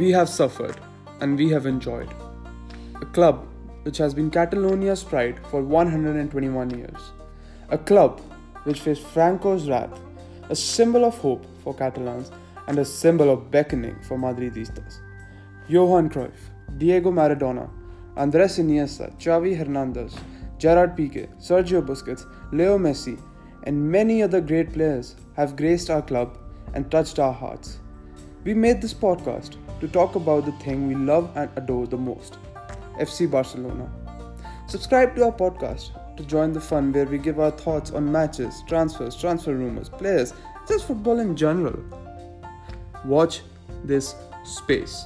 We have suffered and we have enjoyed. A club which has been Catalonia's pride for 121 years. A club which faced Franco's wrath, a symbol of hope for Catalans and a symbol of beckoning for Madridistas. Johan Cruyff, Diego Maradona, Andres Iniesta, Xavi Hernandez, Gerard Piqué, Sergio Busquets, Leo Messi, and many other great players have graced our club and touched our hearts. We made this podcast to talk about the thing we love and adore the most FC Barcelona. Subscribe to our podcast to join the fun where we give our thoughts on matches, transfers, transfer rumors, players, just football in general. Watch this space.